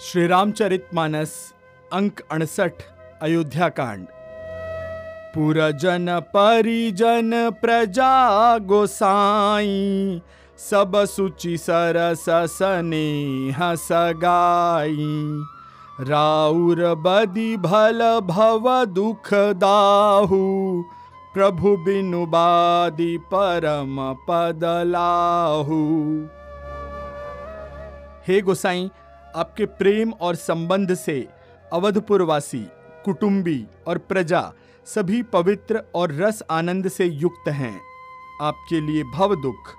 श्री रामचरित मानस अंक अड़सठ अयोध्या कांड पुरजन परिजन प्रजा गोसाई, सब सुचि सरस स्नेह सगाई। राउर बदि भल भव दुख दाहु, प्रभु बिनु बादि परम पद लाहू। हे गोसाई आपके प्रेम और संबंध से अवधपुरवासी, कुटुंबी और प्रजा सभी पवित्र और रस आनंद से युक्त हैं। आपके लिए भव दुख,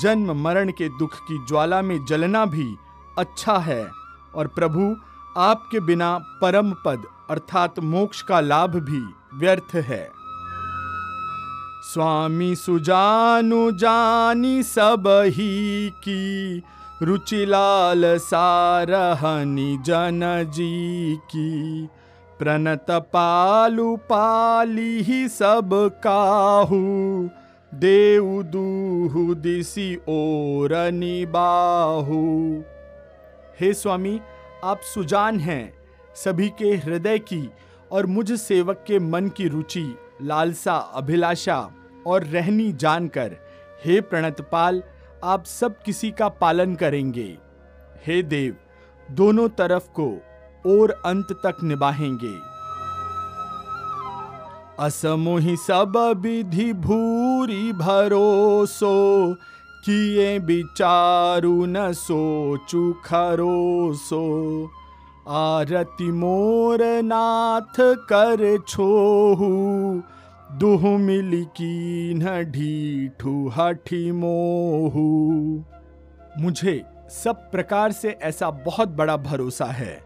जन्म, मरण के दुख की ज्वाला में जलना भी अच्छा है। और प्रभु, आपके बिना परम पद अर्थात मोक्ष का लाभ भी व्यर्थ है। स्वामी सुजानु जानी सब ही की रुचिलाल सारहनि जन जी की, प्रणत पालु पाली ही सब काहू देव दूहु दिसी और निबाहू। हे स्वामी, आप सुजान हैं सभी के हृदय की और मुझ सेवक के मन की रुचि, लालसा, अभिलाषा और रहनी जानकर, हे प्रणतपाल आप सब किसी का पालन करेंगे। हे देव, दोनों तरफ़ को और अंत तक निभाएँगे। असमोहि सब विधि भूरी भरोसो, किए विचारु न सोचु खरोसो। आरति मोर नाथ कर छोहू दुह मिली की न ढीठू हठी मोहू। मुझे सब प्रकार से ऐसा बहुत बड़ा भरोसा है।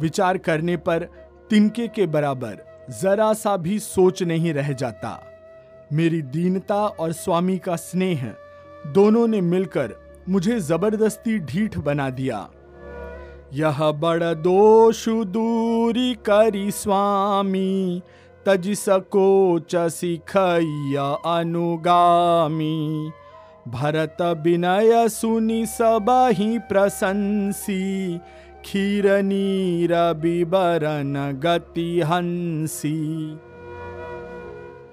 विचार करने पर तिनके के बराबर जरा सा भी सोच नहीं रह जाता। मेरी दीनता और स्वामी का स्नेह दोनों ने मिलकर मुझे ज़बरदस्ती ढीठ बना दिया। यह बड़ दोष दूरी करी स्वामी तज सकोच सिखैया अनुगामी। भरत विनय सुनि सब ही प्रशंसी। खीर नीर बिबरन गति हँसी।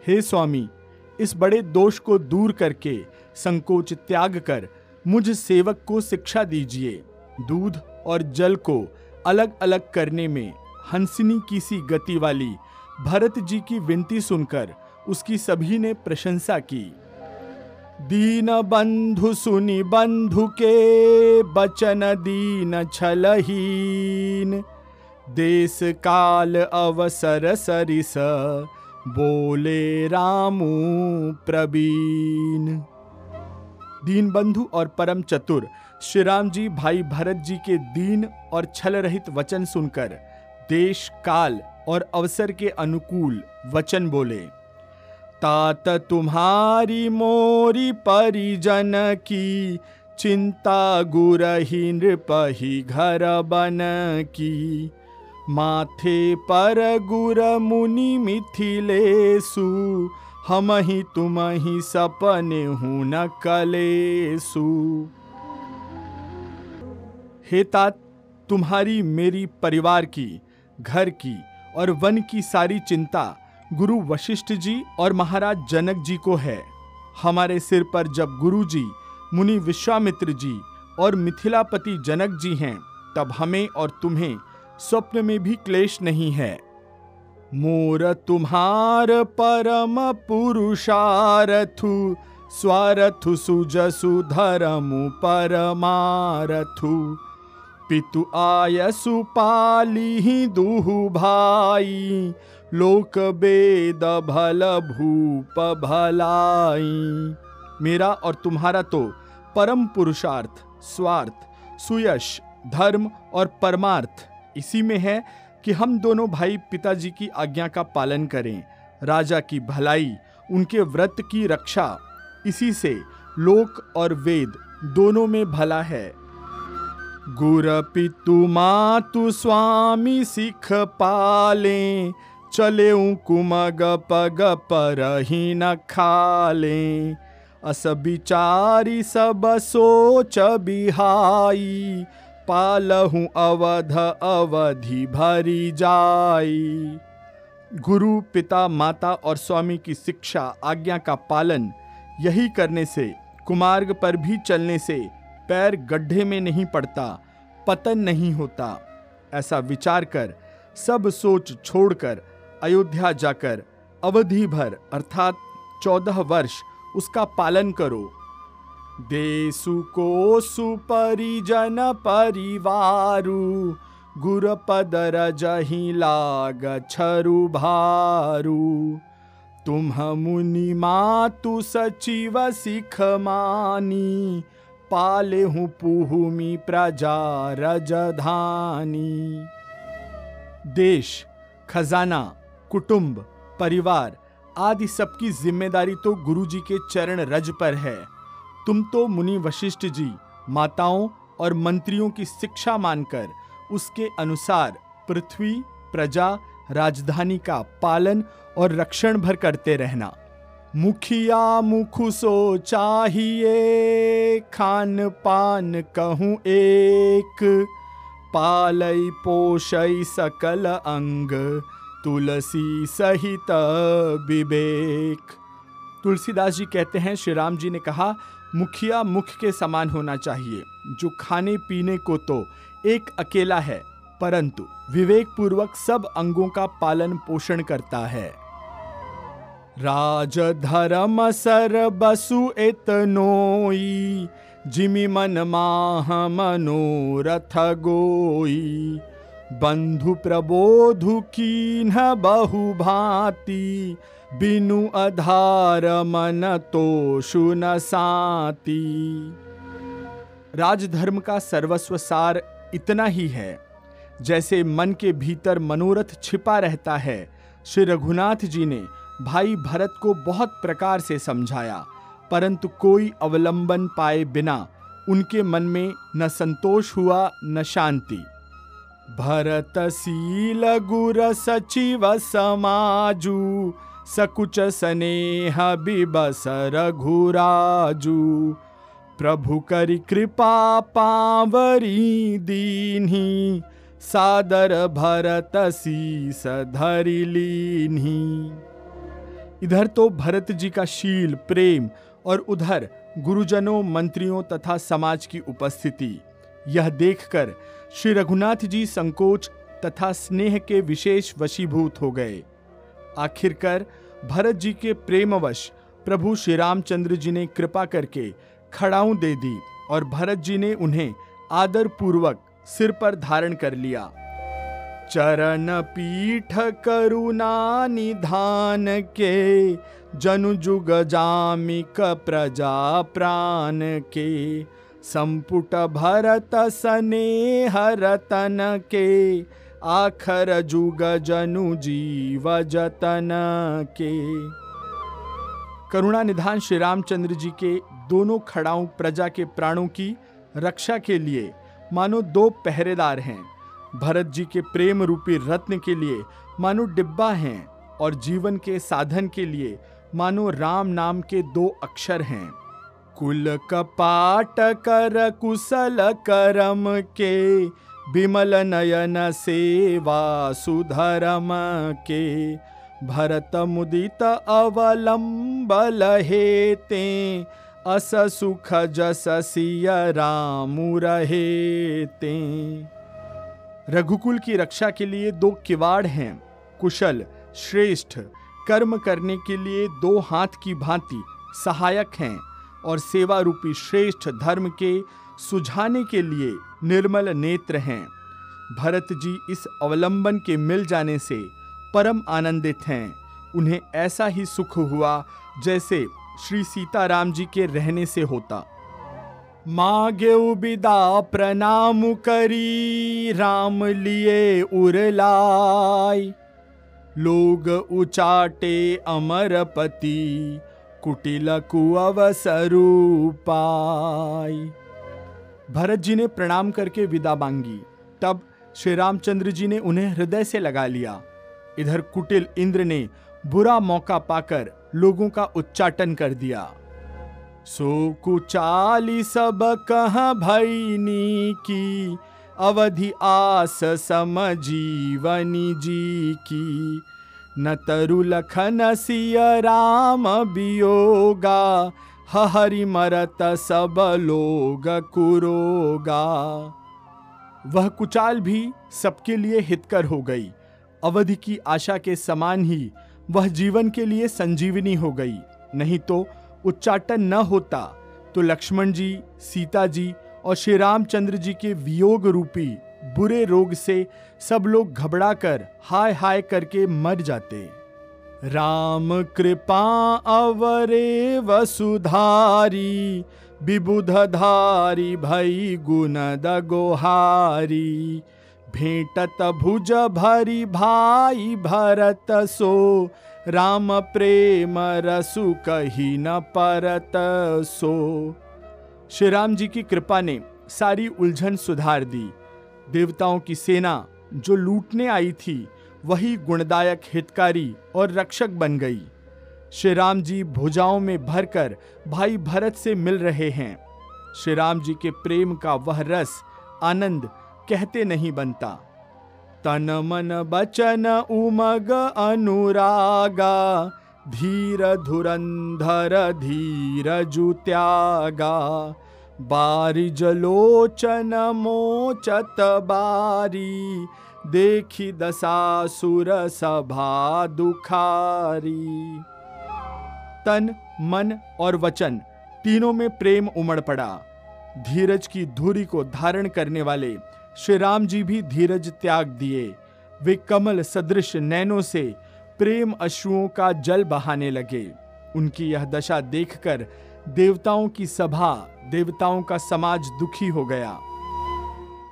हे स्वामी, इस बड़े दोष को दूर करके संकोच त्याग कर मुझ सेवक को शिक्षा दीजिए। दूध और जल को अलग अलग करने में हंसनी की सी गति वाली भरत जी की विनती सुनकर उसकी सभी ने प्रशंसा की। दीन बंधु सुनि बंधु के, बचन दीन छलहीन। देश काल अवसर सरिस, बोले रामू प्रवीण। दीन बंधु और परम चतुर श्री राम जी, भाई भरत जी के दीन और छल रहित वचन सुनकर देश काल और अवसर के अनुकूल वचन बोले, तात तुम्हारी मोरी परिजन की चिंता गुरही नृपही घर बन की। माथे पर गुर मुनि मिथिलेसु हम ही तुम ही सपने हूँ न कलेसु हे तात, तुम्हारी मेरी परिवार की, घर की और वन की सारी चिंता गुरु वशिष्ठ जी और महाराज जनक जी को है। हमारे सिर पर जब गुरु जी, मुनि विश्वामित्र जी और मिथिलापति जनक जी हैं, तब हमें और तुम्हें स्वप्न में भी क्लेश नहीं है। मोर तुम्हार परम पुरुषारथु, स्वारथु सुजसु धरमु परमारथु। पितु आयसु पाली दुहु भाई, लोक वेद भल भूप भलाई। मेरा और तुम्हारा तो परम पुरुषार्थ, स्वार्थ, सुयश, धर्म और परमार्थ इसी में है कि हम दोनों भाई पिताजी की आज्ञा का पालन करें, राजा की भलाई, उनके व्रत की रक्षा। इसी से लोक और वेद दोनों में भला है। गुर पितु मातु स्वामी सिख पाले चले कुमग पग पर ही न खाले। अस बिचारी सब सोच बिहाई, पालहू अवध अवधि भरी जाई। गुरु पिता माता और स्वामी की शिक्षा, आज्ञा का पालन यही करने से, कुमार्ग पर भी चलने से पैर गड्ढे में नहीं पड़ता, पतन नहीं होता। ऐसा विचार कर, सब सोच छोड़कर, अयोध्या जाकर, अवधि भर, अर्थात चौदह वर्ष, उसका पालन करो। देसु को सुपरिजन परिवारु, गुरपद रजहि लाग छरु भारू। तुम मुनि मातु सचिव सिख मानी पाले हूँ पुहुमी प्रजा रजधानी। देश, खजाना, कुटुंब, परिवार आदि सबकी ज़िम्मेदारी तो गुरु जी के चरण रज पर है। तुम तो मुनि वशिष्ठ जी, माताओं और मंत्रियों की शिक्षा मानकर उसके अनुसार पृथ्वी, प्रजा, राजधानी का पालन और रक्षण भर करते रहना। मुखिया मुखु सो चाहिए, खान पान कहूँ एक। पालई पोषई सकल अंग, तुलसी सहित विवेक। तुलसीदास जी कहते हैं, श्री राम जी ने कहा, मुखिया मुख के समान होना चाहिए, जो खाने पीने को तो एक अकेला है, परंतु विवेक पूर्वक सब अंगों का पालन पोषण करता है। राज धर्म सर बसु एतनोई, जिमि मन माह मनोरथ गोई बंधु प्रबोधु कीन्ह बहु भांति बिनु अधार मन तो शुन साती। राजधर्म का सर्वस्व सार इतना ही है, जैसे मन के भीतर मनोरथ छिपा रहता है, श्री रघुनाथ जी ने भाई भरत को बहुत प्रकार से समझाया, परंतु कोई अवलंबन पाए बिना उनके मन में न संतोष हुआ, न शांति। भरत शील गुर सचिव समाजू, सकुच स्नेह बिबस रघुराजू। प्रभु करि कृपा पावरी दीन्ही, सादर भरत शीस धरि इधर तो भरत जी का शील, प्रेम और उधर गुरुजनों, मंत्रियों तथा समाज की उपस्थिति। यह देखकर श्री रघुनाथ जी संकोच तथा स्नेह के विशेष वशीभूत हो गए। आखिरकार भरत जी के प्रेमवश प्रभु श्री रामचंद्र जी ने कृपा करके खड़ाऊ दे दी और भरत जी ने उन्हें आदर पूर्वक सिर पर धारण कर लिया। चरण पीठ करुणा निधान के, जनु जुग जामिक प्रजा प्राण के, संपुट भरत स्नेह रतन के, आखर जुग जनु जीव जतन के। करुणा निधान श्री रामचंद्र जी के दोनों खड़ाऊ प्रजा के प्राणों की रक्षा के लिए मानो दो पहरेदार हैं। भरत जी के प्रेम रूपी रत्न के लिए मानो डिब्बा हैं और जीवन के साधन के लिए मानो राम नाम के दो अक्षर हैं। कुल कपाट कर कुशल करम के, विमल नयन सेवा सुधरम के। भरत मुदित अवलंबल हेते अस सुख जस सिय राम रहे ते रघुकुल की रक्षा के लिए दो किवाड़ हैं। कुशल, श्रेष्ठ। कर्म करने के लिए दो हाथ की भांति सहायक हैं और सेवा रूपी श्रेष्ठ धर्म के सुझाने के लिए निर्मल नेत्र हैं। भरत जी इस अवलंबन के मिल जाने से परम आनंदित हैं। उन्हें ऐसा ही सुख हुआ जैसे श्री सीताराम जी के रहने से होता। मागे विदा प्रणाम करी, राम लिए उरलाई। लोग उचाटे अमरपति, कुटिल कुअवसरु पाई भरत जी ने प्रणाम करके विदा मांगी। तब श्री रामचंद्र जी ने उन्हें हृदय से लगा लिया। इधर कुटिल इंद्र ने बुरा मौका पाकर लोगों का उच्चाटन कर दिया। सो कुचाली सब कह भैनी की, अवधि आस सम जीवनी जी की। न तरु लखन सिय राम बियोगा हरि मरत सब लोग कुरोगा। वह कुचाल भी सबके लिए हितकर हो गई। अवधि की आशा के समान ही वह जीवन के लिए संजीवनी हो गई। नहीं तो उच्चाटन न होता तो लक्ष्मण जी, सीता जी और श्री रामचंद्र जी के वियोग रूपी बुरे रोग से सब लोग घबरा कर हाय हाय करके मर जाते। राम कृपा अवरे वसुधारी, विबुधधारी भई गुणद गोहारी। भेटत भुज भरी भाई भरत सो राम प्रेम रसु कही न परत सो। श्री राम जी की कृपा ने सारी उलझन सुधार दी। देवताओं की सेना जो लूटने आई थी, वही गुणदायक हितकारी और रक्षक बन गई। श्री राम जी भुजाओं में भरकर भाई भरत से मिल रहे हैं। श्री राम जी के प्रेम का वह रस आनंद कहते नहीं बनता। तन मन बचन उमग अनुरागा। धीर धुरंधर धीर जुत्यागा। बारी जलोचन मोचत बारी। देखी दसासुर सभा दुखारी। तन, मन और वचन तीनों में प्रेम उमड़ पड़ा। धीरज की धुरी को धारण करने वाले श्री राम जी भी धीरज त्याग दिए। वे कमल सदृश नैनों से प्रेम अश्रुओं का जल बहाने लगे। उनकी यह दशा देखकर देवताओं की सभा, देवताओं का समाज दुखी हो गया।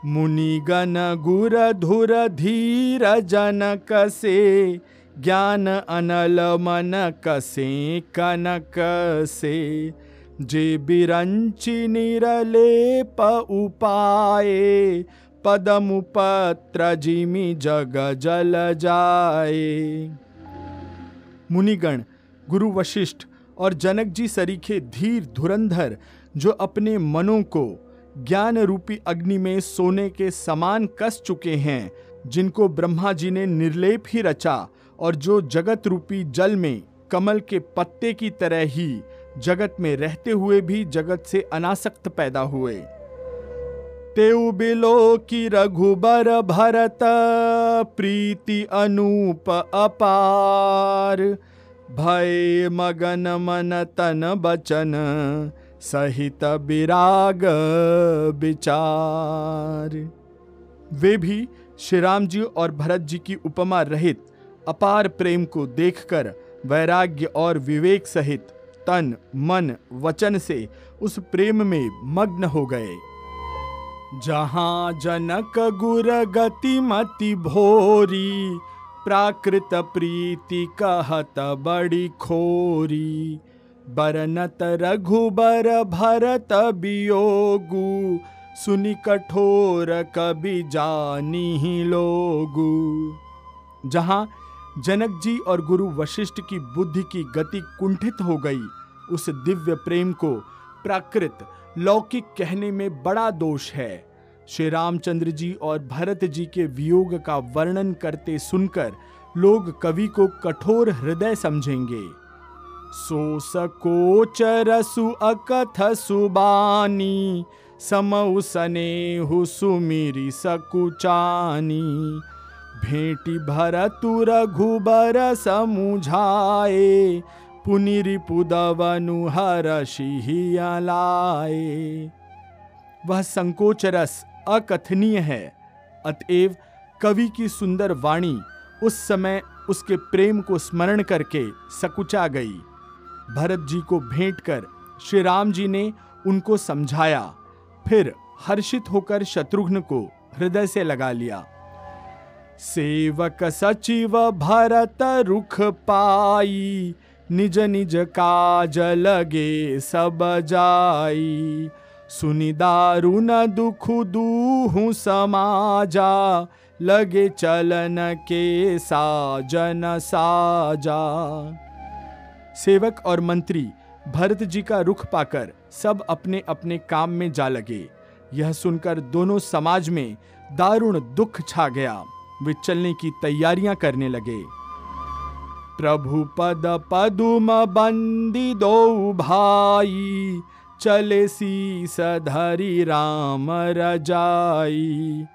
मुनिगण गुर धुर धीर जनक से ज्ञान अनल मन कसे, कनक से। जे बिरंचि निरलेप उपाए पदम पत्र जिमि जग जल जाए। मुनिगण, गुरु वशिष्ठ और जनक जी सरीखे धीर धुरंधर, जो अपने मनों को ज्ञान रूपी अग्नि में सोने के समान कस चुके हैं, जिनको ब्रह्मा जी ने निर्लेप ही रचा और जो जगत रूपी जल में कमल के पत्ते की तरह ही जगत में रहते हुए भी जगत से अनासक्त पैदा हुए। तेउ बिलो की रघुबर भरत, प्रीति अनूप अपार। भय मगन मन तन बचन, सहित विराग विचार। वे भी श्री राम जी और भरत जी की उपमा रहित, अपार प्रेम को देखकर, वैराग्य और विवेक सहित तन, मन, वचन से उस प्रेम में मग्न हो गए। जहाँ जनक गुर गति मति भोरी, प्राकृत प्रीति कहत बड़ी खोरी। बरनत रघुबर भरत बियोगु, सुनि कठोर कभी जानी लोगु। जहाँ जनक जी और गुरु वशिष्ठ की बुद्धि की गति कुंठित हो गई, उस दिव्य प्रेम को प्राकृत लौकिक कहने में बड़ा दोष है। श्री रामचंद्र जी और भरत जी के वियोग का वर्णन करते सुनकर लोग कवि को कठोर हृदय समझेंगे। सो सकोचरसु अकथ सुबानी समऊ सनेहु सुमिरी सकुचानी। भेटी भरतु रघुबर समुझाए पुनिरि पुदवनु हर्षिया लाए वह संकोच रस अकथनीय है। अतएव कवि की सुंदर वाणी उस समय उसके प्रेम को स्मरण करके सकुचा गई। भरत जी को भेंट कर श्री राम जी ने उनको समझाया। फिर हर्षित होकर शत्रुघ्न को हृदय से लगा लिया। सेवक सचिव भरत रुख पाई निज निज काज लगे सब जाई। सुनि दारुन दुख दूहु समाजा, लगे चलन के साजन साजा। सेवक और मंत्री, भरत जी का रुख पाकर सब अपने अपने काम में जा लगे। यह सुनकर दोनों समाज में दारुण दुख छा गया। वे चलने की तैयारियाँ करने लगे। प्रभु पद पदुम बंदी दो भाई, चले सी धरी राम रजाई।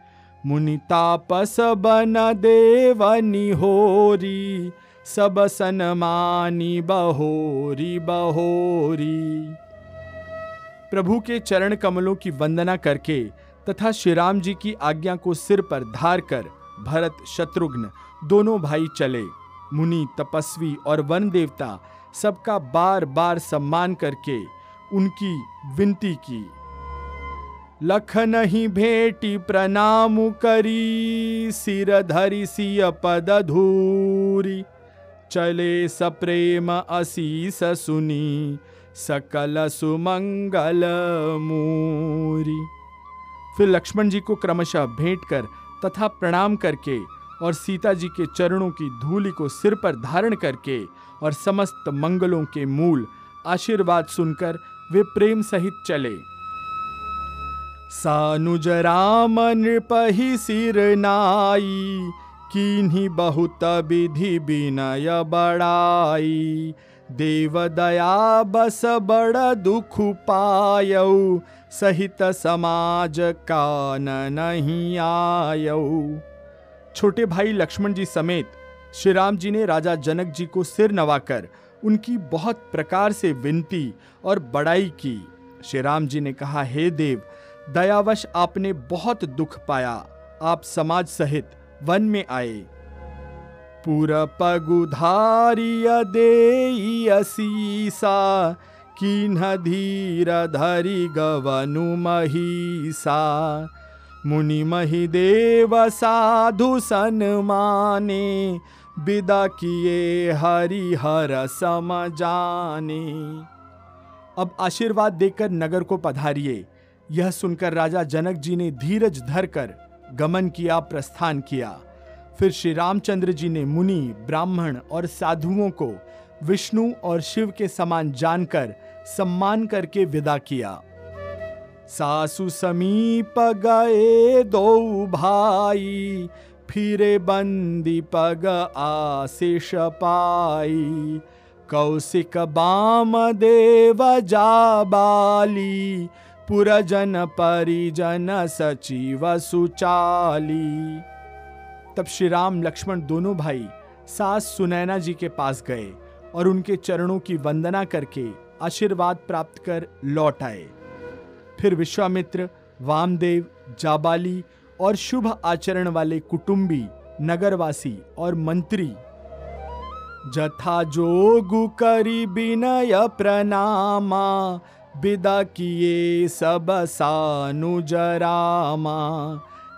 मुनि तापस बन देवनी होरी, सब सनमानी बहोरी बहोरी। प्रभु के चरण कमलों की वंदना करके तथा श्री राम जी की आज्ञा को सिर पर धार कर भरत शत्रुघ्न दोनों भाई चले। मुनि, तपस्वी और वन देवता सबका बार बार सम्मान करके उनकी विनती की। लख नहीं भेटी प्रणाम करी, सिर धरि सिय पद धूरी। चले सप्रेम असीस सुनी, सकल सुमंगल मूरी। फिर लक्ष्मण जी को क्रमशः भेंट कर तथा प्रणाम करके और सीता जी के चरणों की धूलि को सिर पर धारण करके और समस्त मंगलों के मूल आशीर्वाद सुनकर वे प्रेम सहित चले। सानुज राम नृपहि सिर नाई, किन्हीं बहुत विधि विनय बड़ाई। देव दया बस बड़ दुख पायऊ सहित समाज कान नहीं आयऊ छोटे भाई लक्ष्मण जी समेत श्री राम जी ने राजा जनक जी को सिर नवाकर उनकी बहुत प्रकार से विनती और बड़ाई की। श्री राम जी ने कहा, हे देव, दयावश आपने बहुत दुख पाया। आप समाज सहित वन में आए। पुर पगुधारिय देसीसा किन्ह धीर धरि गवनु महिसा। मुनि मही देव साधु सन माने विदा किए हरिहर सम जाने अब आशीर्वाद देकर नगर को पधारिए। यह सुनकर राजा जनक जी ने धीरज धरकर गमन किया, प्रस्थान किया। फिर श्री रामचंद्र जी ने मुनि, ब्राह्मण और साधुओं को विष्णु और शिव के समान जानकर सम्मान करके विदा किया। सासु समीप गए दो भाई, फिरे बंदी पग आशीष पाई। कौशिक बाम देव जाबाली पुरजन परिजन सचिव सुचाली। तब श्री राम लक्ष्मण दोनों भाई सास सुनैना जी के पास गए और उनके चरणों की वंदना करके आशीर्वाद प्राप्त कर लौट आए। फिर विश्वामित्र, वामदेव, जाबाली और शुभ आचरण वाले कुटुंबी, नगरवासी और मंत्री। जथा जोगु करी विनय प्रणामा, विदा किए सब सानुजरामा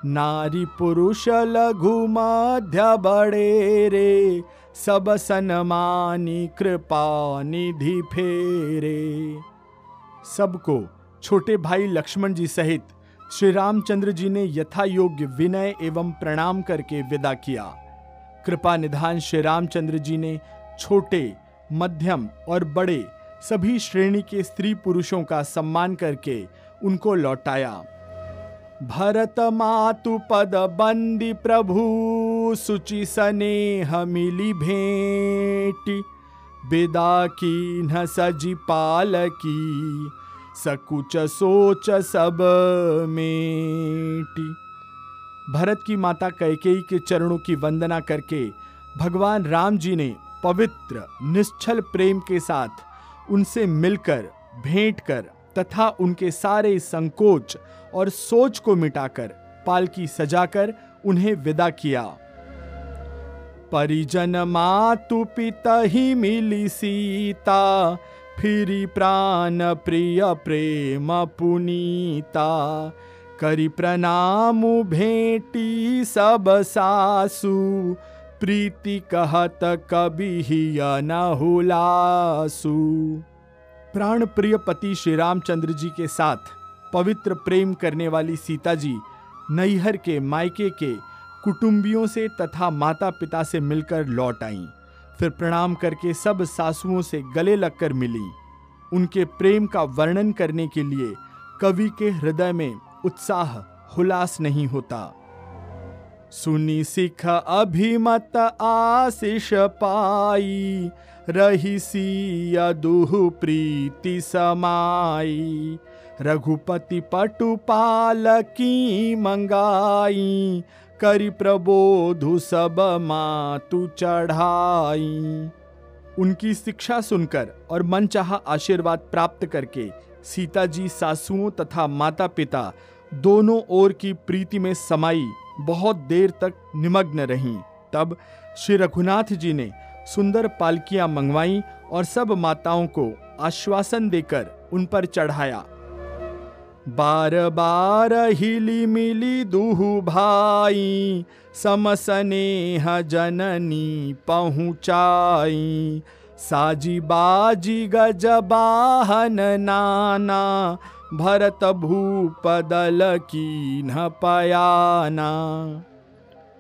नारी पुरुष लघु मध्य बड़े रे, सब सनमानी कृपा निधि फेरे। सबको छोटे भाई लक्ष्मण जी सहित श्री रामचंद्र जी ने यथा योग्य विनय एवं प्रणाम करके विदा किया। कृपा निधान श्री रामचंद्र जी ने छोटे, मध्यम और बड़े सभी श्रेणी के स्त्री पुरुषों का सम्मान करके उनको लौटाया। भरत मातु पद बंदी प्रभु, सुचि सनेह मिली भेंटी। बेदा की न सजी पाल की सकुच सोच सब मेटी। भरत की माता कैकेयी के चरणों की वंदना करके भगवान राम जी ने पवित्र, निश्चल प्रेम के साथ उनसे मिलकर, भेंट कर तथा उनके सारे संकोच और सोच को मिटाकर पालकी सजाकर उन्हें विदा किया। परिजन मातु पिता ही मिली सीता फिरी प्राण प्रिय प्रेम पुनीता, करी प्रणाम भेटी सब सासु। प्रीति कहत कभी न हुलासु। प्राण प्रिय पति श्री रामचंद्र जी के साथ पवित्र प्रेम करने वाली सीता जी नैहर के मायके के कुटुंबियों से तथा माता पिता से मिलकर लौट आईं। फिर प्रणाम करके सब सासुओं से गले लगकर मिली। उनके प्रेम का वर्णन करने के लिए कवि के हृदय में उत्साह, हुलास नहीं होता। सुनी सिख अभिमत आशीष पाई, रही सी दुह प्रीति समाई। रघुपति पटुपाल की मंगाई करी प्रबोधु सब मातु चढ़ाई। उनकी शिक्षा सुनकर और मनचाहा आशीर्वाद प्राप्त करके सीता जी सासुओं तथा माता पिता दोनों ओर की प्रीति में समाई, बहुत देर तक निमग्न रहीं। तब श्री रघुनाथ जी ने सुंदर पालकियाँ मंगवाई और सब माताओं को आश्वासन देकर उन पर चढ़ाया। बार बार हिली मिली दुहु भाई समसनेह जननी पहुँचाई। साजी बाजी गजबाहन नाना, भरत भूपदल की न पयाना।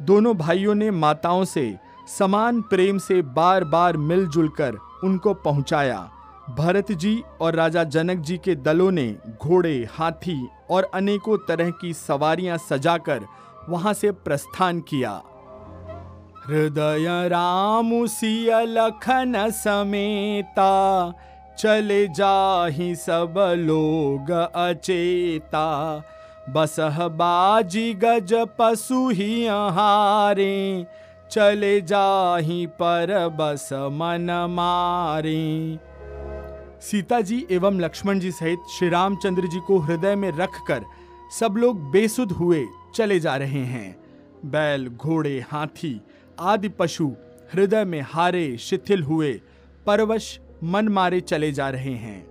दोनों भाइयों ने माताओं से समान प्रेम से बार बार मिलजुल कर उनको पहुँचाया। भरत जी और राजा जनक जी के दलों ने घोड़े, हाथी और अनेकों तरह की सवारियाँ सजाकर वहाँ से प्रस्थान किया। हृदय राम सिय लखन समेता, चले जाहि सब लोग अचेता। बसह बाजी गज पशु ही हारे चले जाहि पर बस मन मारे। सीता जी एवं लक्ष्मण जी सहित श्री रामचंद्र जी को हृदय में रखकर सब लोग बेसुध हुए चले जा रहे हैं। बैल, घोड़े, हाथी आदि पशु हृदय में हारे शिथिल हुए परवश मन मारे चले जा रहे हैं।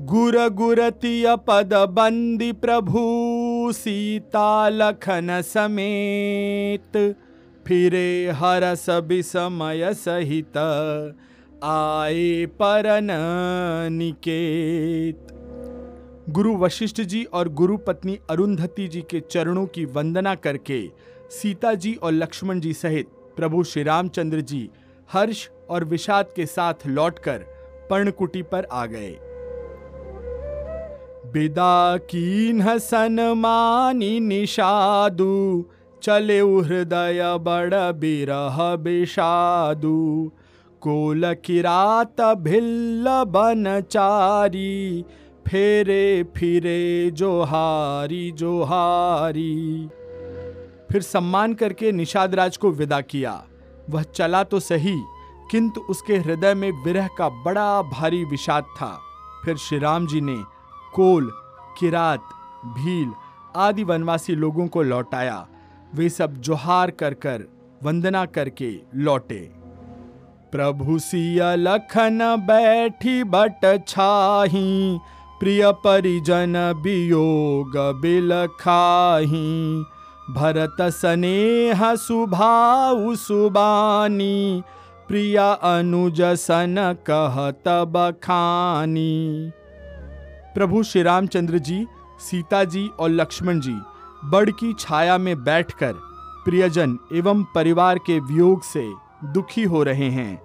गुर गुरति पद बंदी प्रभु, सीता लखन समेत, फिरे हरस समय सहित आए परन निकेत। गुरु वशिष्ठ जी और गुरु पत्नी अरुंधति जी के चरणों की वंदना करके सीता जी और लक्ष्मण जी सहित प्रभु श्री रामचंद्र जी हर्ष और विषाद के साथ लौटकर पर्णकुटी पर आ गए। बिदा कीन सन मानी निषादु, चले हृदय बड़ बिरह बिषादु। कोल किरात भिल्ल बनचारी फेरे फिरे जोहारी जोहारी फिर सम्मान करके निषाद राज को विदा किया। वह चला तो सही, किंतु उसके हृदय में विरह का बड़ा भारी विषाद था। फिर श्री राम जी ने कोल, किरात, भील आदि वनवासी लोगों को लौटाया। वे सब जोहार कर कर वंदना करके लौटे। प्रभु सिया लखन बैठी बट छाही, प्रिय परिजन वियोग बिल खाही। भरत स्नेह सुभाउ सुबानी, प्रिया अनुज सन कहत बखानी। प्रभु श्री रामचंद्र जी, सीता जी और लक्ष्मण जी, बड़ की छाया में बैठकर प्रियजन एवं परिवार के वियोग से दुखी हो रहे हैं।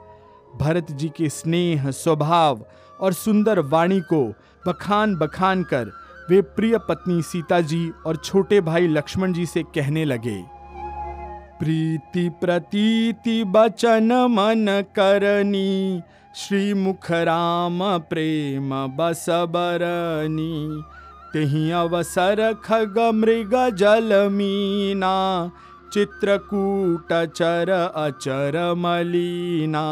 भरत जी के स्नेह, स्वभाव और सुंदर वाणी को बखान बखान कर वे प्रिय पत्नी सीता जी और छोटे भाई लक्ष्मण जी से कहने लगे, प्रीति प्रतीति बचन मन करनी श्री मुख राम प्रेम बस बरनी, तेहि अवसर खग मृग जल मीना चित्रकूट चर अचर मलीना।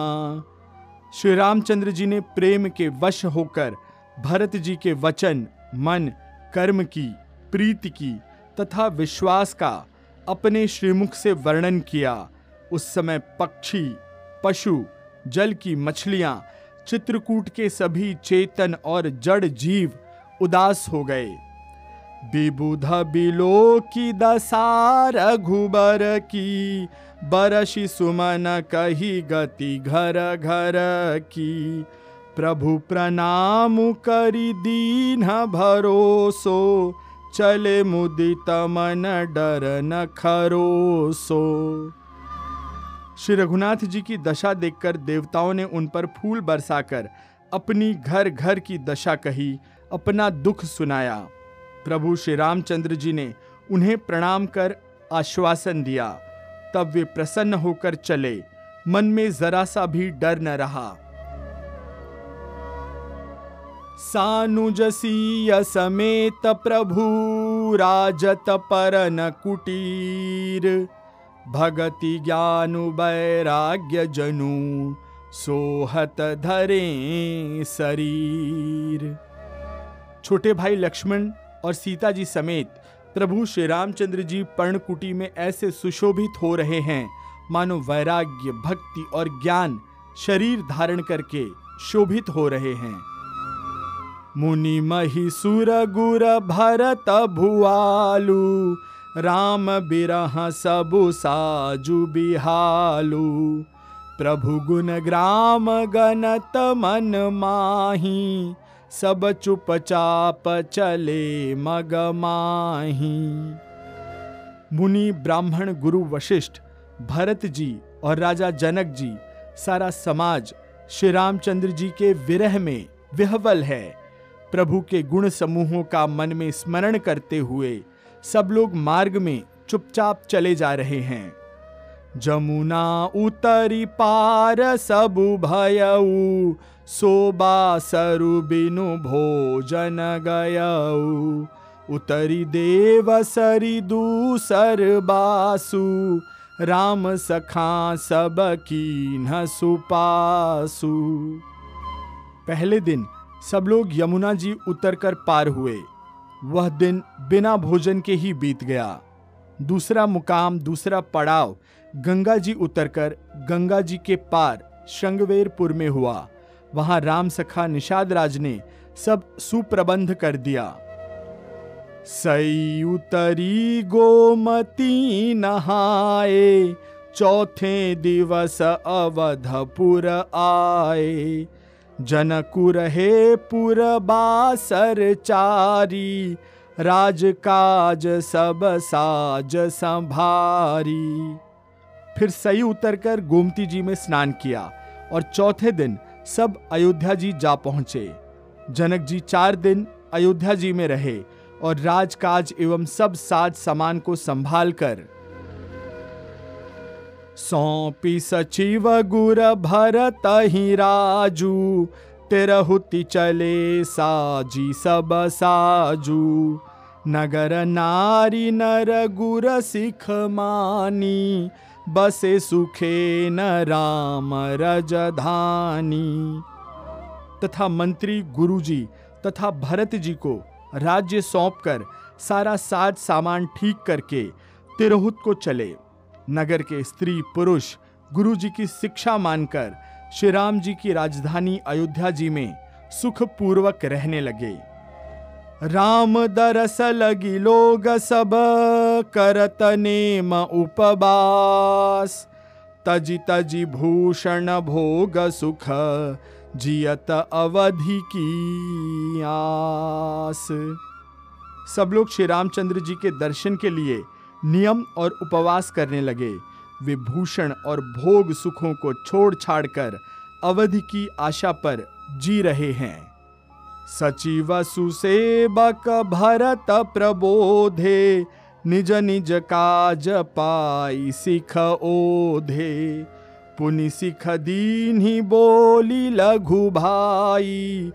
श्री रामचंद्र जी ने प्रेम के वश होकर, भरत जी के वचन, मन, कर्म की, प्रीति की तथा विश्वास का अपने श्रीमुख से वर्णन किया। उस समय पक्षी, पशु, जल की मछलियाँ, चित्रकूट के सभी चेतन और जड़ जीव उदास हो गए। विबुध बिलो की दशा रघुबर की बरशी सुमन कही गति घर घर की। प्रभु प्रणाम करी दीन भरोसो, चले मुदित मन डर न खरोसो। श्री रघुनाथ जी की दशा देखकर देवताओं ने उन पर फूल बरसाकर अपनी घर घर की दशा कही, अपना दुख सुनाया। प्रभु श्री रामचंद्र जी ने उन्हें प्रणाम कर आश्वासन दिया। तब वे प्रसन्न होकर चले। मन में जरा सा भी डर न रहा। सानुजसीय समेत प्रभु राजत परन कुटीर। भगति ज्ञान वैराग्य जनु सोहत धरे शरीर। छोटे भाई लक्ष्मण और सीता जी समेत प्रभु श्री रामचंद्र जी पर्णकुटी में ऐसे सुशोभित हो रहे हैं। मानो वैराग्य, भक्ति और ज्ञान शरीर धारण करके शोभित हो रहे हैं। मुनि मही सुर गुर भरत भुआलु, राम बिरह सबु साजु बिहालु। प्रभु गुण ग्राम गणत मन माही सब चुपचाप चले मगमाही मुनि ब्राह्मण गुरु वशिष्ठ, भरत जी और राजा जनक जी, सारा समाज श्री रामचंद्र जी के विरह में विहवल है। प्रभु के गुण समूहों का मन में स्मरण करते हुए सब लोग मार्ग में चुपचाप चले जा रहे हैं। जमुना उतरी पार सबु भयऊ सोबा सरु बिनु भोजन गयऊ। उतरी देव सरी दूसर बासु, राम सखा सब की न सुपासु। पहले दिन सब लोग यमुना जी उतर कर पार हुए। वह दिन बिना भोजन के ही बीत गया। दूसरा मुकाम, दूसरा पड़ाव गंगा जी उतरकर गंगा जी के पार श्रृंगवेरपुर में हुआ। वहाँ राम सखा निषाद राज ने सब सुप्रबंध कर दिया। सई उतरी गोमती नहाए, चौथे दिवस अवधपुर आए। जनकुर हे पुर बासर चारी, राजकाज सब साज संभारी। फिर सही उतरकर गोमती जी में स्नान किया और चौथे दिन सब अयोध्या जी जा पहुँचे। जनक जी चार दिन अयोध्या जी में रहे और राजकाज एवं सब साज सामान को संभाल कर सौंपी सचिव गुर भरत ही राजू, तिरहुति चले साजी सब साजू। नगर नारी नर गुर सिख मानी बसे सुखे न राम रजधानी। तथा मंत्री गुरुजी तथा भरत जी को राज्य सौंपकर सारा साज सामान ठीक करके तिरहुत को चले। नगर के स्त्री पुरुष गुरु जी की शिक्षा मानकर श्री राम जी की राजधानी अयोध्या जी में सुखपूर्वक रहने लगे। राम दरस लगी लोग सब, करत नेम उपवास। तजी तजी भूषण भोग सुख, जियत अवधि की आस। सब लोग श्री रामचंद्र जी के दर्शन के लिए नियम और उपवास करने लगे। वे भूषण और भोग सुखों को छोड़ छाड़ कर अवधि की आशा पर जी रहे हैं। सचिव सुसेवक भरत प्रबोधे, निज निज काज पाई सिख ओधे। पुनि सिख दीन ही बोली लघु भाई,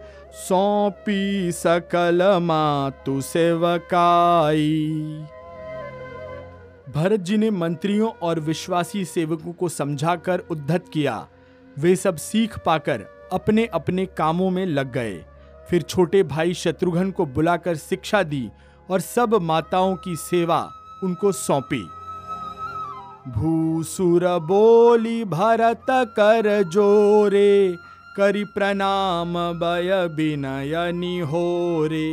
सौंपी सकल मातु सेवकाई। भरत जी ने मंत्रियों और विश्वासी सेवकों को समझाकर उद्धत किया। वे सब सीख पाकर अपने अपने कामों में लग गए। फिर छोटे भाई शत्रुघ्न को बुलाकर शिक्षा दी और सब माताओं की सेवा उनको सौंपी। भूसुर बोली, भरत कर जोरे, करी प्रणाम बय विनय निहोरे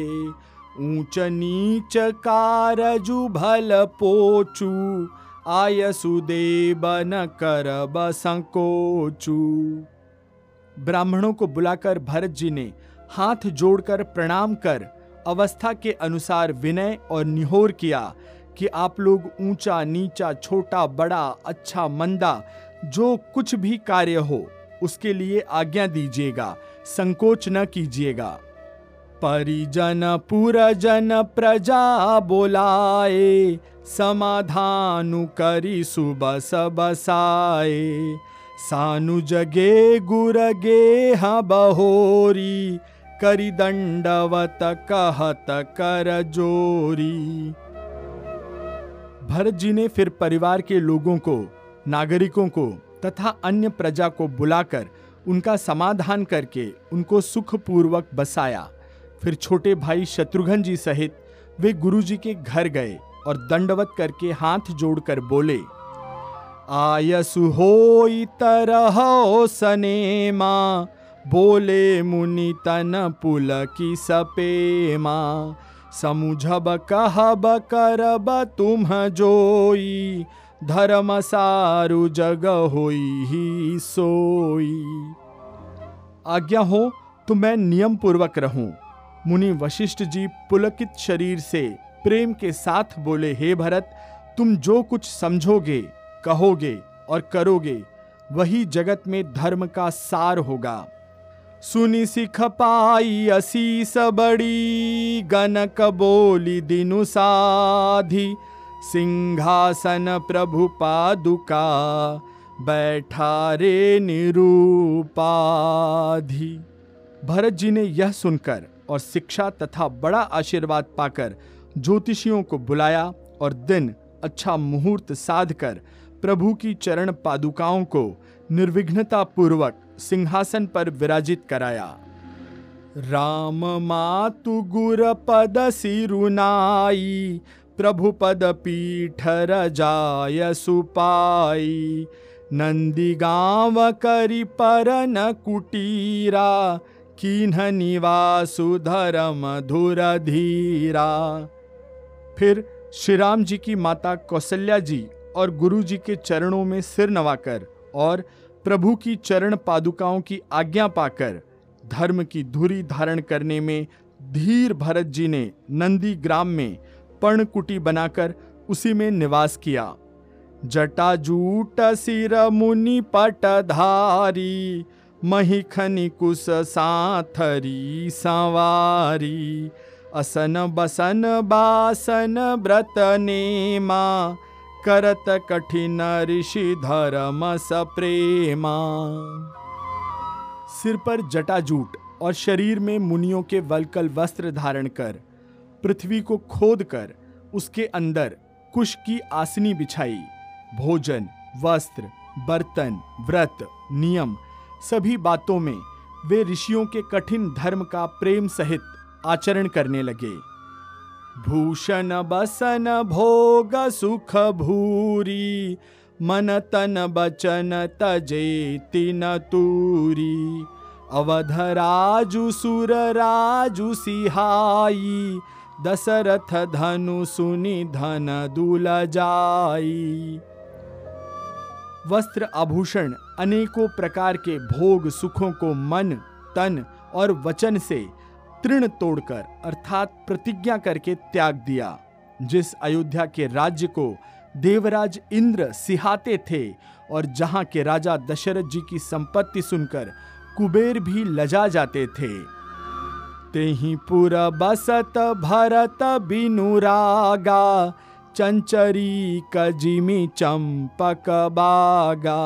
ऊंच नीच कारजु भल पोचू आय सुदेवन कर बसंकोचू ब्राह्मणों को बुलाकर भरत जी ने हाथ जोड़कर प्रणाम कर, अवस्था के अनुसार विनय और निहोर किया कि आप लोग ऊँचा, नीचा, छोटा, बड़ा अच्छा मंदा, जो कुछ भी कार्य हो, उसके लिए आज्ञा दीजिएगा, संकोच न कीजिएगा। परिजन, पुरजन, प्रजा बोलाए, समाधानु करी सुबस बसाए सानु जगे गुरगे हा बहोरी करी दंडवत कहत कर जोरी भरत जी ने फिर परिवार के लोगों को नागरिकों को तथा अन्य प्रजा को बुलाकर उनका समाधान करके उनको सुखपूर्वक बसाया फिर छोटे भाई शत्रुघ्न जी सहित वे गुरु जी के घर गए और दंडवत करके हाथ जोड़कर बोले आयसु हो तरह सने माँ बोले मुनि तन पुल की सपेमा समुझब कहब करब तुम जोई। धर्म सारु जग होई ही सोई। आज्ञा हो तो मैं नियम पूर्वक रहूँ। मुनि वशिष्ठ जी पुलकित शरीर से प्रेम के साथ बोले, हे भरत, तुम जो कुछ समझोगे, कहोगे और करोगे, वही जगत में धर्म का सार होगा। सुनि सिख पाई असीस बड़ी, गनक बोली दिनु साधी। सिंहासन प्रभु पादुका, बैठा रे निरूपाधि। भरत जी ने यह सुनकर और शिक्षा तथा बड़ा आशीर्वाद पाकर ज्योतिषियों को बुलाया और दिन अच्छा मुहूर्त साध कर प्रभु की चरण पादुकाओं को निर्विघ्नता पूर्वक सिंहासन पर विराजित कराया। राम मातु गुर पद सिरुनाई, प्रभु पद पीठ रजाय सुपाई। नंदी गाँव करी परन कुटीरा, किन्ह निवासु धर्म धुर धीरा। फिर श्री राम जी की माता कौशल्या जी और गुरु जी के चरणों में सिर नवाकर और प्रभु की चरण पादुकाओं की आज्ञा पाकर, धर्म की धुरी धारण करने में धीर भरत जी ने नंदी ग्राम में पर्णकुटी बनाकर उसी में निवास किया। जटाजूट सिर मुनि पटधारी महिखनि कुश साथरी सवारी। असन बसन बासन व्रत नेमा करत कठिन ऋषि धर्म सप्रेमा। सिर पर जटाजूट और शरीर में मुनियों के वलकल वस्त्र धारण कर, पृथ्वी को खोद कर, उसके अंदर कुश की आसनी बिछाई, भोजन, वस्त्र, बर्तन, व्रत, नियम, सभी बातों में वे ऋषियों के कठिन धर्म का प्रेम सहित आचरण करने लगे। भूषण बसन भोग सुख भूरी, मन तन बचन तजे तिन तूरी। अवध राजु सुर राजु सिहाई, दशरथ धनु सुनि धन दुल जाई। वस्त्र आभूषण अनेकों प्रकार के भोग सुखों को मन, तन और वचन से तृण तोड़कर, अर्थात प्रतिज्ञा करके त्याग दिया। जिस अयोध्या के राज्य को देवराज इंद्र सिहाते थे और जहाँ के राजा दशरथ जी की संपत्ति सुनकर कुबेर भी लजा जाते थे। तेही पुर बसत भरत बिनुरागा चंचरी कजिमी चंपक बागा।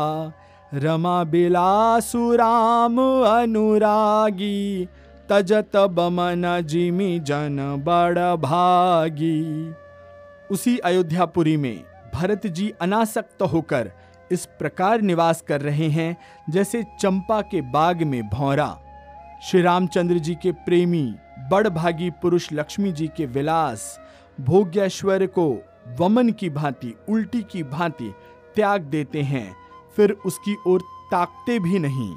रमा बिलासु राम अनुरागी तजत बमन जिमी जन बड़ भागी उसी अयोध्यापुरी में भरत जी अनासक्त होकर इस प्रकार निवास कर रहे हैं, जैसे चंपा के बाग में भौरा। श्री रामचंद्र जी के प्रेमी बड़ भागी पुरुष लक्ष्मी जी के विलास, भोग्यश्वर को वमन की भांति, उल्टी की भांति त्याग देते हैं, फिर उसकी ओर ताकते भी नहीं।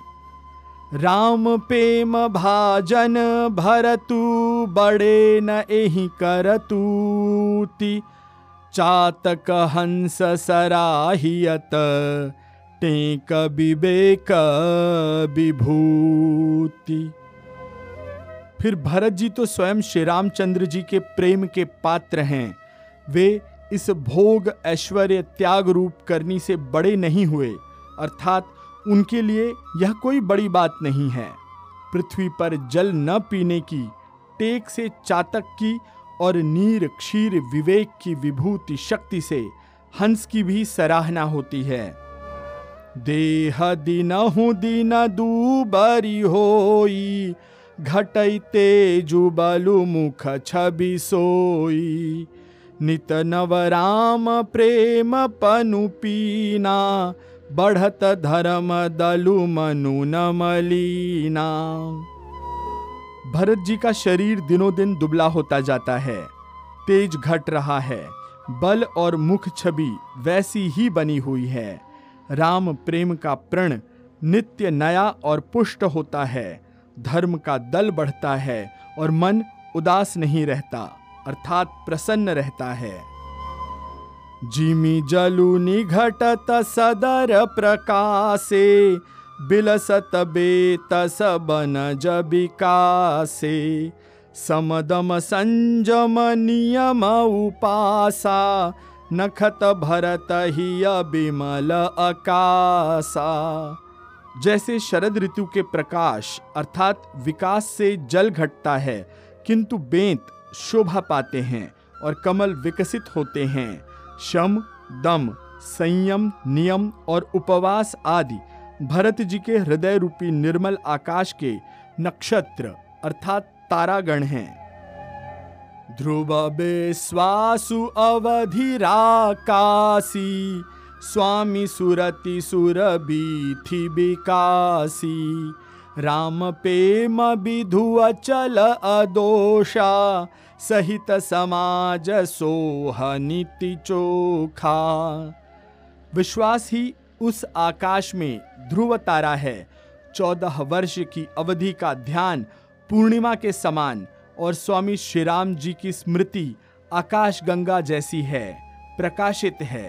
राम प्रेम भाजन भरतु, बड़े न एहि करतूति चातक हंस सराहियत, टेक विवेक विभूति। फिर भरत जी तो स्वयं श्री रामचंद्र जी के प्रेम के पात्र हैं। वे इस भोग ऐश्वर्य त्याग रूप करनी से बड़े नहीं हुए, अर्थात उनके लिए यह कोई बड़ी बात नहीं है। पृथ्वी पर जल न पीने की, टेक से चातक की और नीर क्षीर विवेक की विभूति शक्ति से हंस की भी सराहना होती है। देह दिन दिन दूबरी होई घटैते जुबलु मुख छवि सोई। नित नव राम प्रेम पनु पीना बढ़त धर्म दलु मनु न मलीना। भरत जी का शरीर दिनों दिन दुबला होता जाता है, तेज घट रहा है, बल और मुख छवि वैसी ही बनी हुई है। राम प्रेम का प्रण नित्य नया और पुष्ट होता है, धर्म का दल बढ़ता है और मन उदास नहीं रहता, अर्थात प्रसन्न रहता है। जिमी जलु निघटत सदर प्रकाशे, बिलसत बेत सबन जबिकासे। समदम संजम नियम उपासा, नखत भरत ही बिमल अकासा। जैसे शरद ऋतु के प्रकाश, अर्थात विकास से जल घटता है, किंतु बेंत शोभा पाते हैं और कमल विकसित होते हैं। शम, दम, संयम, नियम और उपवास आदि भरत जी के हृदय रूपी निर्मल आकाश के नक्षत्र अर्थात तारागण हैं। ध्रुव बेस्वासु अवधिराकाशी स्वामी सुरति सुरबीथि विकासी, राम पेम विधु अचल अदोषा सहित समाज सोह नीति चोखा। विश्वास ही उस आकाश में ध्रुव तारा है। चौदह वर्ष की अवधि का ध्यान पूर्णिमा के समान और स्वामी श्री राम जी की स्मृति आकाश गंगा जैसी है, प्रकाशित है।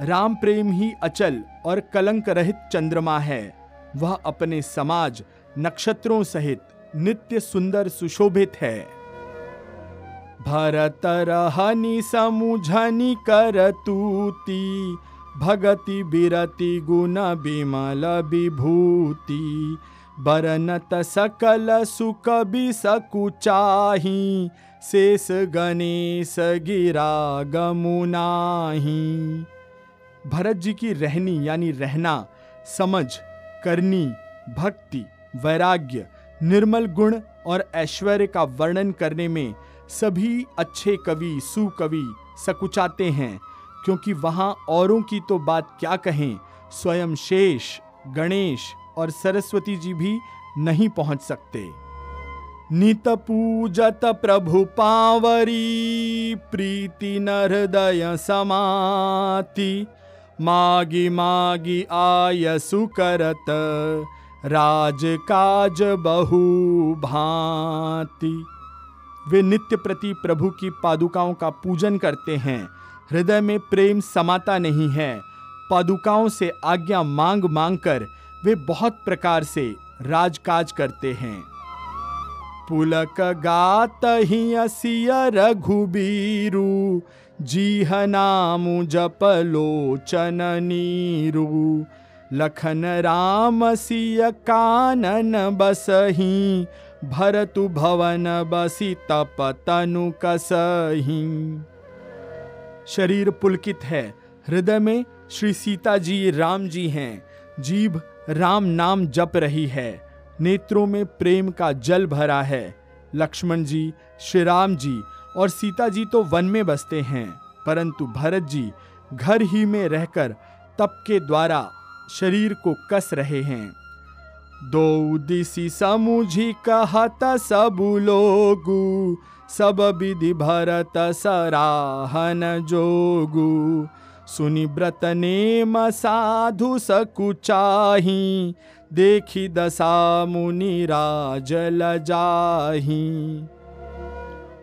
राम प्रेम ही अचल और कलंक रहित चंद्रमा है। वह अपने समाज नक्षत्रों सहित नित्य सुंदर सुशोभित है। भरत रहनी समुझनी कर तूती भगति बिरति गुण बिमल विभूति। बरनत सकल सुख बिसकुचाही शेष गणेश गिरा गमुनाही भरत जी की रहनी यानी रहना, समझ, करनी, भक्ति, वैराग्य, निर्मल गुण और ऐश्वर्य का वर्णन करने में सभी अच्छे कवि, सुकवि सकुचाते हैं, क्योंकि वहाँ औरों की तो बात क्या कहें? स्वयं शेष, गणेश और सरस्वती जी भी नहीं पहुँच सकते। नित पूजत प्रभु पावरी, प्रीति न हृदय समाति, मागी मागी आय सुकरत राज काज बहु भांति वे नित्य प्रति प्रभु की पादुकाओं का पूजन करते हैं। हृदय में प्रेम समाता नहीं है। पादुकाओं से आज्ञा मांग मांग कर वे बहुत प्रकार से राजकाज करते हैं। पुलक गात ही असिय रघुबीरु, जीह नामु जप लोचन नीरु। लखन राम सिय कानन बसही भरतु भवन बसी तप तनु कसही। शरीर पुलकित है, हृदय में श्री सीता जी राम जी हैं, जीभ राम नाम जप रही है, नेत्रों में प्रेम का जल भरा है। लक्ष्मण जी, श्री राम जी और सीता जी तो वन में बसते हैं, परंतु भरत जी घर ही में रहकर तप के द्वारा शरीर को कस रहे हैं। दो दिशी समुझी कहत सब लोगु, सब विधि भरत सराहन जोगु। सुनि व्रत नेम साधु सकुचाही देखी दशा मुनि राजल जाही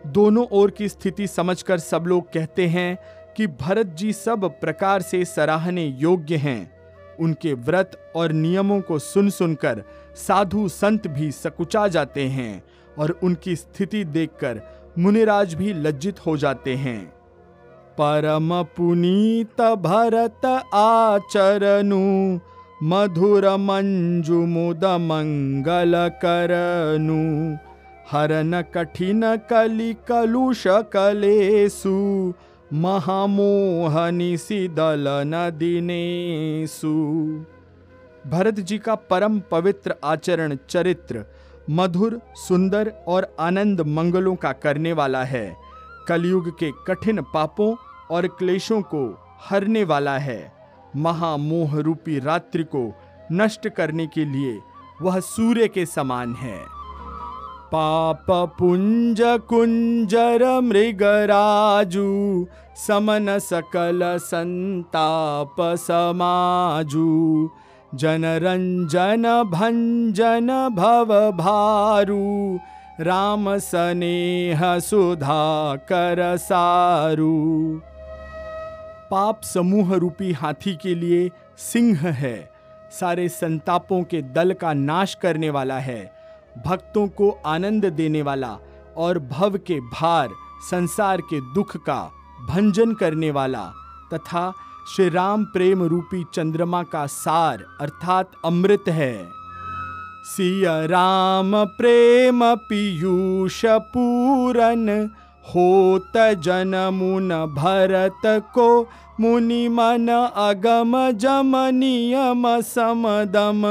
दोनों ओर की स्थिति समझकर सब लोग कहते हैं कि भरत जी सब प्रकार से सराहने योग्य हैं। उनके व्रत और नियमों को सुन सुनकर साधु संत भी सकुचा जाते हैं और उनकी स्थिति देखकर मुनिराज भी लज्जित हो जाते हैं। परम पुनीत भरत आचरनु, मधुर मंजु मुद मंगल करनु। हरन कठिन कलि कलुष कलेसु महामोहनि सिदल न दिनेसु भरत जी का परम पवित्र आचरण, चरित्र, मधुर, सुंदर और आनंद मंगलों का करने वाला है। कलयुग के कठिन पापों और क्लेशों को हरने वाला है। महामोह रूपी रात्रि को नष्ट करने के लिए वह सूर्य के समान है। पाप पुंज कुंजर मृगराजू समन सकल संताप समाजू जनरंजन भंजन भव भारू राम सनेह सुधा कर सारू पाप समूह रूपी हाथी के लिए सिंह है, सारे संतापों के दल का नाश करने वाला है। भक्तों को आनंद देने वाला और भव के भार, संसार के दुख का भंजन करने वाला तथा श्री राम प्रेम रूपी चंद्रमा का सार अर्थात अमृत है। सिया राम प्रेम पीयूष पूरन होत जन मुन भरत को मुनि मन अगम जम नियम समदम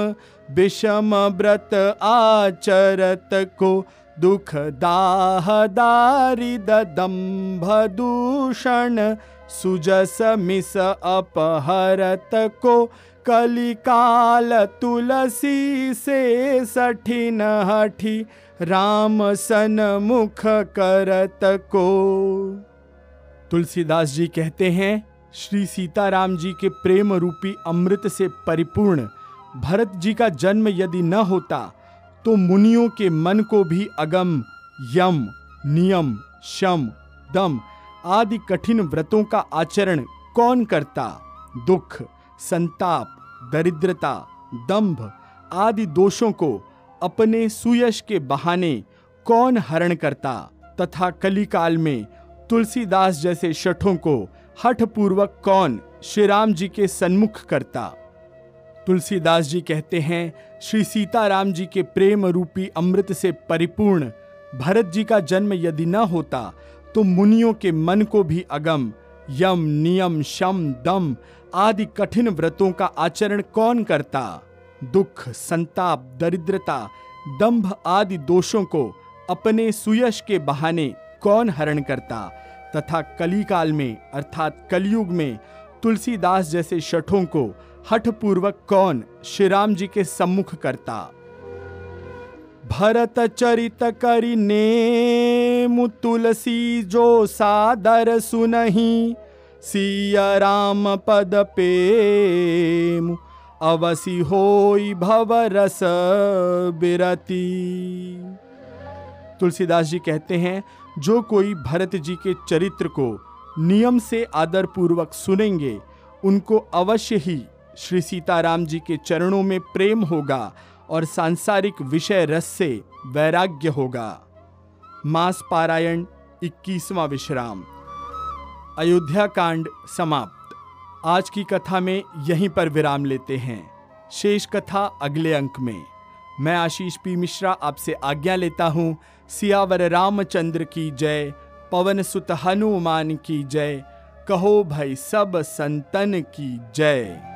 विषम व्रत आचरत को दुख दाह दारिद दम्भ दूषण सुजस मिस अपहरत को कलिकाल तुलसी से सठिन हठी राम सन मुख करत को। तुलसीदास जी कहते हैं, श्री सीताराम जी के प्रेम रूपी अमृत से परिपूर्ण भरत जी का जन्म यदि न होता तो मुनियों के मन को भी अगम, यम, नियम, शम, दम आदि कठिन व्रतों का आचरण कौन करता? दुख, संताप, दरिद्रता, दंभ आदि दोषों को अपने सुयश के बहाने कौन हरण करता? तथा कलिकाल में तुलसीदास जैसे शठों को हठ पूर्वक कौन श्री राम जी के सन्मुख करता? तुलसीदास जी कहते हैं, श्री सीताराम जी के प्रेम रूपी अमृत से परिपूर्ण, भरत जी का जन्म यदि न होता तो मुनियों के मन को भी अगम, यम, नियम, शम, दम आदि कठिन व्रतों का आचरण कौन करता? दुख, संताप, दरिद्रता, दंभ आदि दोषों को अपने सुयश के बहाने कौन हरण करता? तथा कलिकाल में, अर्थात कलयुग में, तुलसीदास जैसे शठों को हठ पूर्वक कौन श्री राम जी के सम्मुख करता? भरत चरित करि तुलसी जो सादर सुनही, सिया राम पद पे अवसी होई भव रस बिरती। तुलसीदास जी कहते हैं, जो कोई भरत जी के चरित्र को नियम से आदर पूर्वक सुनेंगे, उनको अवश्य ही श्री सीताराम जी के चरणों में प्रेम होगा और सांसारिक विषय रस से वैराग्य होगा। मास पारायण, इक्कीसवां विश्राम। अयोध्या कांड समाप्त। आज की कथा में यहीं पर विराम लेते हैं। शेष कथा अगले अंक में। मैं आशीष पी मिश्रा आपसे आज्ञा लेता हूँ। सियावर रामचंद्र की जय। पवन सुत हनुमान की जय। कहो भाई सब संतन की जय।